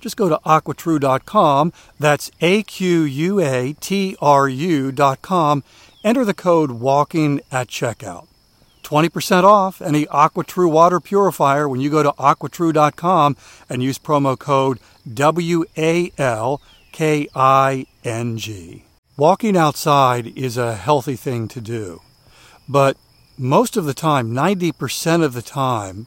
Just go to aquatrue.com, that's A Q U A T R U.com, enter the code WALKING at checkout. 20% off any AquaTrue water purifier when you go to aquatrue.com and use promo code W A L K I N G. Walking outside is a healthy thing to do, but most of the time, 90% of the time,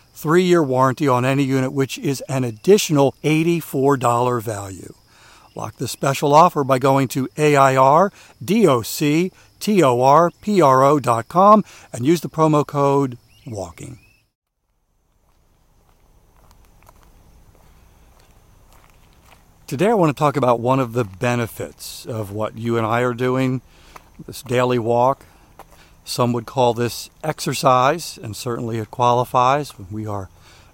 three year warranty on any unit, which is an additional $84 value. Lock this special offer by going to AIRDOCTORPRO.com and use the promo code WALKING. Today, I want to talk about one of the benefits of what you and I are doing this daily walk. Some would call this exercise, and certainly it qualifies. We are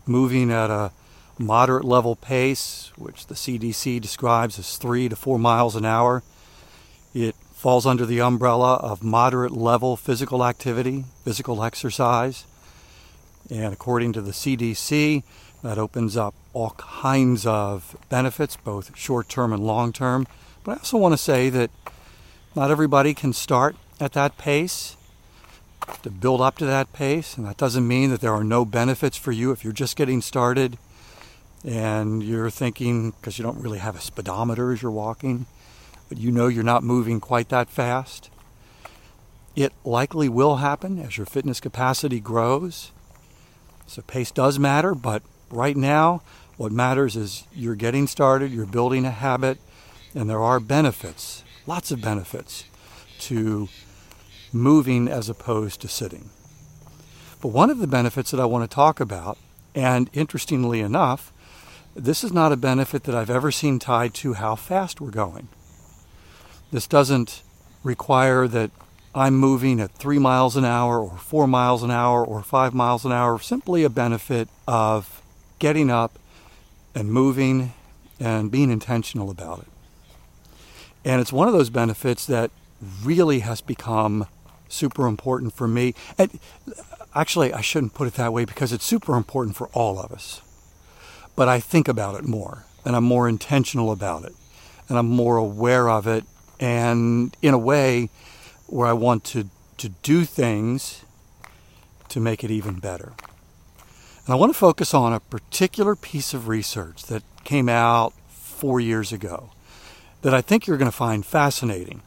moving at a moderate level pace, which the CDC describes as three to four miles an hour. It falls under the umbrella of moderate level physical activity, physical exercise. And according to the CDC, that opens up all kinds of benefits, both short term and long term. But I also want to say that not everybody can start at that pace to build up to that pace. And that doesn't mean that there are no benefits for you if you're just getting started and you're thinking, because you don't really have a speedometer as you're walking, but you know you're not moving quite that fast. It likely will happen as your fitness capacity grows. So pace does matter, but right now, what matters is you're getting started, you're building a habit, and there are benefits, lots of benefits, to moving as opposed to sitting. But one of the benefits that I want to talk about, and interestingly enough, this is not a benefit that I've ever seen tied to how fast we're going. This doesn't require that I'm moving at three miles an hour or four miles an hour or five miles an hour, simply a benefit of getting up and moving and being intentional about it. And it's one of those benefits that really has become super important for me. And actually, I shouldn't put it that way because it's super important for all of us. But I think about it more and I'm more intentional about it and I'm more aware of it and in a way where I want to, to do things to make it even better. And I want to focus on a particular piece of research that came out four years ago that I think you're going to find fascinating.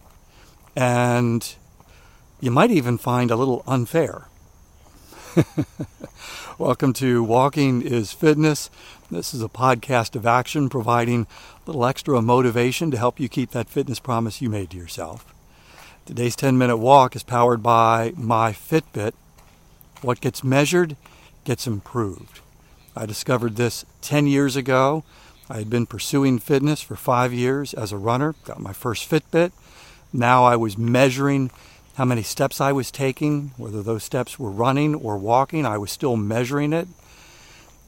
And you might even find a little unfair. Welcome to Walking is Fitness. This is a podcast of action providing a little extra motivation to help you keep that fitness promise you made to yourself. Today's 10 minute walk is powered by my Fitbit. What gets measured gets improved. I discovered this 10 years ago. I had been pursuing fitness for five years as a runner, got my first Fitbit. Now I was measuring how many steps I was taking, whether those steps were running or walking. I was still measuring it.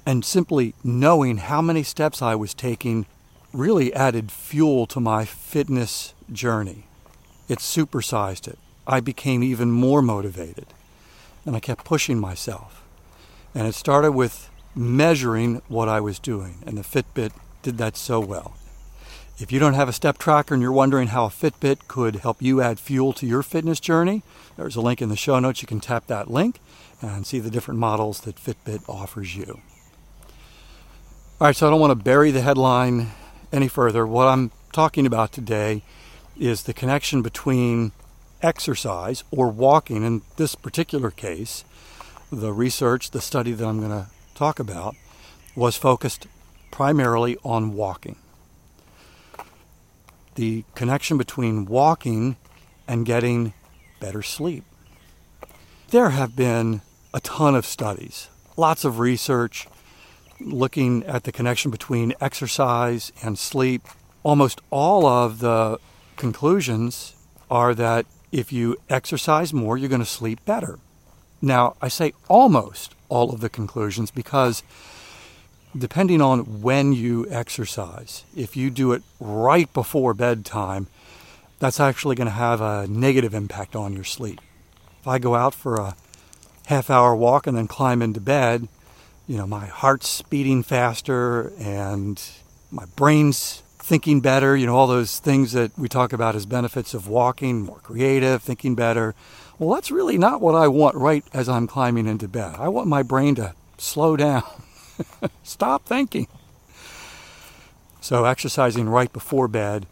And simply knowing how many steps I was taking really added fuel to my fitness journey. It supersized it. I became even more motivated. And I kept pushing myself. And it started with measuring what I was doing. And the Fitbit did that so well. If you don't have a step tracker and you're wondering how a Fitbit could help you add fuel to your fitness journey, there's a link in the show notes. You can tap that link and see the different models that Fitbit offers you. All right, so I don't want to bury the headline any further. What I'm talking about today is the connection between exercise or walking. In this particular case, the research, the study that I'm going to talk about, was focused primarily on walking the connection between walking and getting better sleep. There have been a ton of studies, lots of research looking at the connection between exercise and sleep. Almost all of the conclusions are that if you exercise more, you're going to sleep better. Now, I say almost all of the conclusions because depending on when you exercise, if you do it right before bedtime, that's actually going to have a negative impact on your sleep. If I go out for a half hour walk and then climb into bed, you know, my heart's beating faster and my brain's thinking better, you know, all those things that we talk about as benefits of walking, more creative, thinking better. Well, that's really not what I want right as I'm climbing into bed. I want my brain to slow down Stop thinking. So, exercising right before bed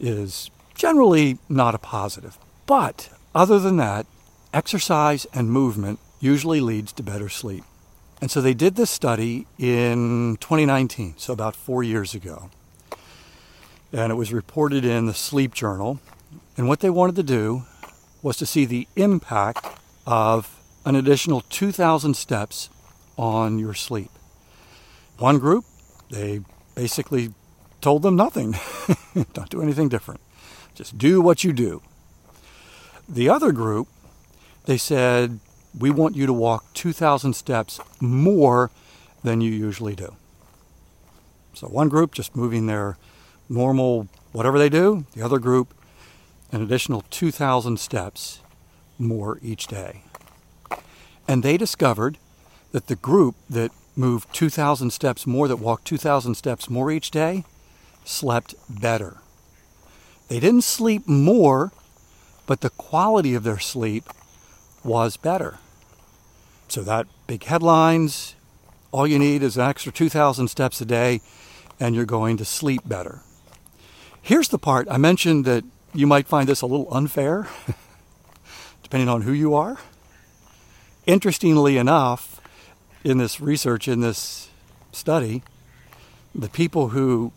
is generally not a positive. But other than that, exercise and movement usually leads to better sleep. And so they did this study in 2019, so about four years ago. And it was reported in the Sleep Journal. And what they wanted to do was to see the impact of an additional 2,000 steps on your sleep. One group, they basically told them nothing. Don't do anything different. Just do what you do. The other group, they said, we want you to walk 2,000 steps more than you usually do. So one group just moving their normal whatever they do, the other group an additional 2,000 steps more each day. And they discovered that the group that moved 2,000 steps more, that walked 2,000 steps more each day, slept better. They didn't sleep more, but the quality of their sleep was better. So that big headlines, all you need is an extra 2,000 steps a day, and you're going to sleep better. Here's the part I mentioned that you might find this a little unfair, depending on who you are. Interestingly enough, in this research, in this study, the people who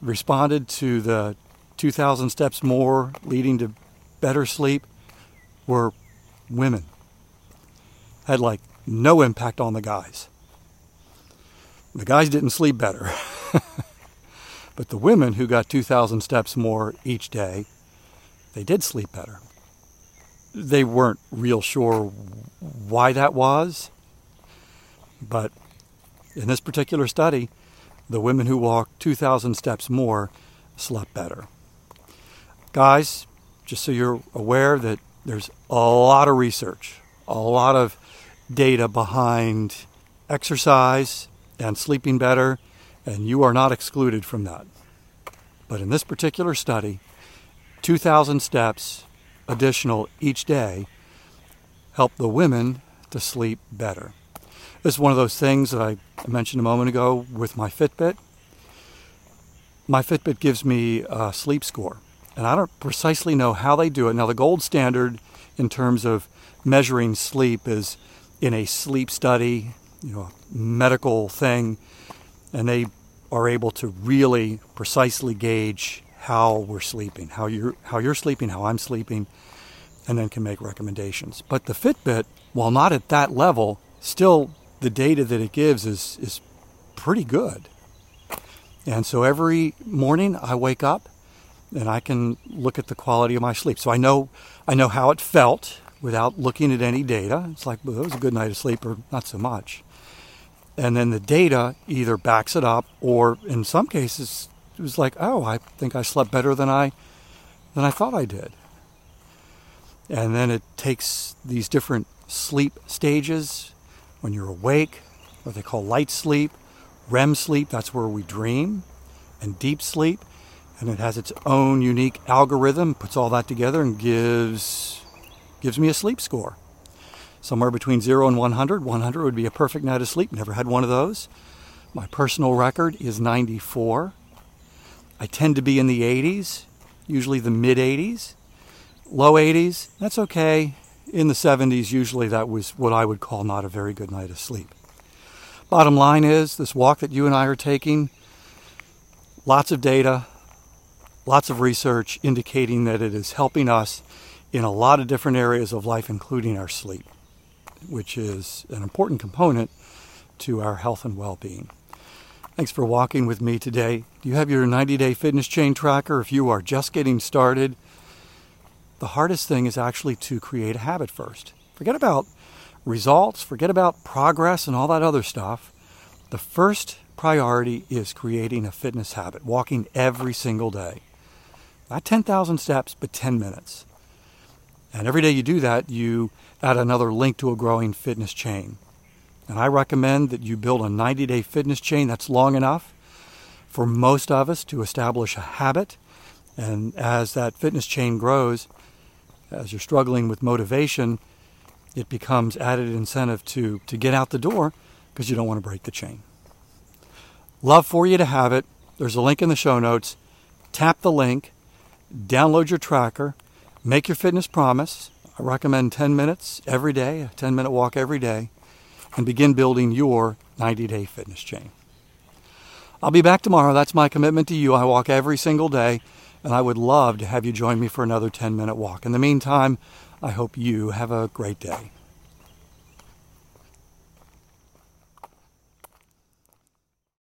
responded to the 2,000 steps more leading to better sleep were women. Had like no impact on the guys. The guys didn't sleep better. but the women who got 2,000 steps more each day, they did sleep better. They weren't real sure why that was. But in this particular study, the women who walked 2,000 steps more slept better. Guys, just so you're aware that there's a lot of research, a lot of data behind exercise and sleeping better, and you are not excluded from that. But in this particular study, 2,000 steps additional each day helped the women to sleep better. This is one of those things that I mentioned a moment ago with my Fitbit. My Fitbit gives me a sleep score, and I don't precisely know how they do it. Now, the gold standard in terms of measuring sleep is in a sleep study, you know, a medical thing. and they are able to really precisely gauge how we're sleeping, how you're how you're sleeping, how I'm sleeping, and then can make recommendations. But the Fitbit, while not at that level, still the data that it gives is is pretty good. And so every morning I wake up and I can look at the quality of my sleep. So I know I know how it felt without looking at any data. It's like, well, that was a good night of sleep or not so much. And then the data either backs it up or in some cases it was like, oh, I think I slept better than I than I thought I did. And then it takes these different sleep stages when you're awake, what they call light sleep, REM sleep, that's where we dream, and deep sleep. And it has its own unique algorithm, puts all that together and gives gives me a sleep score. Somewhere between 0 and 100. 100 would be a perfect night of sleep. Never had one of those. My personal record is 94. I tend to be in the 80s, usually the mid 80s. Low 80s, that's okay. In the 70s, usually that was what I would call not a very good night of sleep. Bottom line is this walk that you and I are taking, lots of data, lots of research indicating that it is helping us in a lot of different areas of life, including our sleep, which is an important component to our health and well being. Thanks for walking with me today. Do you have your 90 day fitness chain tracker? If you are just getting started, the hardest thing is actually to create a habit first. Forget about results, forget about progress and all that other stuff. The first priority is creating a fitness habit, walking every single day. Not 10,000 steps, but 10 minutes. And every day you do that, you add another link to a growing fitness chain. And I recommend that you build a 90 day fitness chain that's long enough for most of us to establish a habit. And as that fitness chain grows, as you're struggling with motivation, it becomes added incentive to, to get out the door because you don't want to break the chain. Love for you to have it. There's a link in the show notes. Tap the link, download your tracker, make your fitness promise. I recommend 10 minutes every day, a 10 minute walk every day and begin building your 90 day fitness chain. I'll be back tomorrow. That's my commitment to you. I walk every single day, and I would love to have you join me for another 10 minute walk. In the meantime, I hope you have a great day.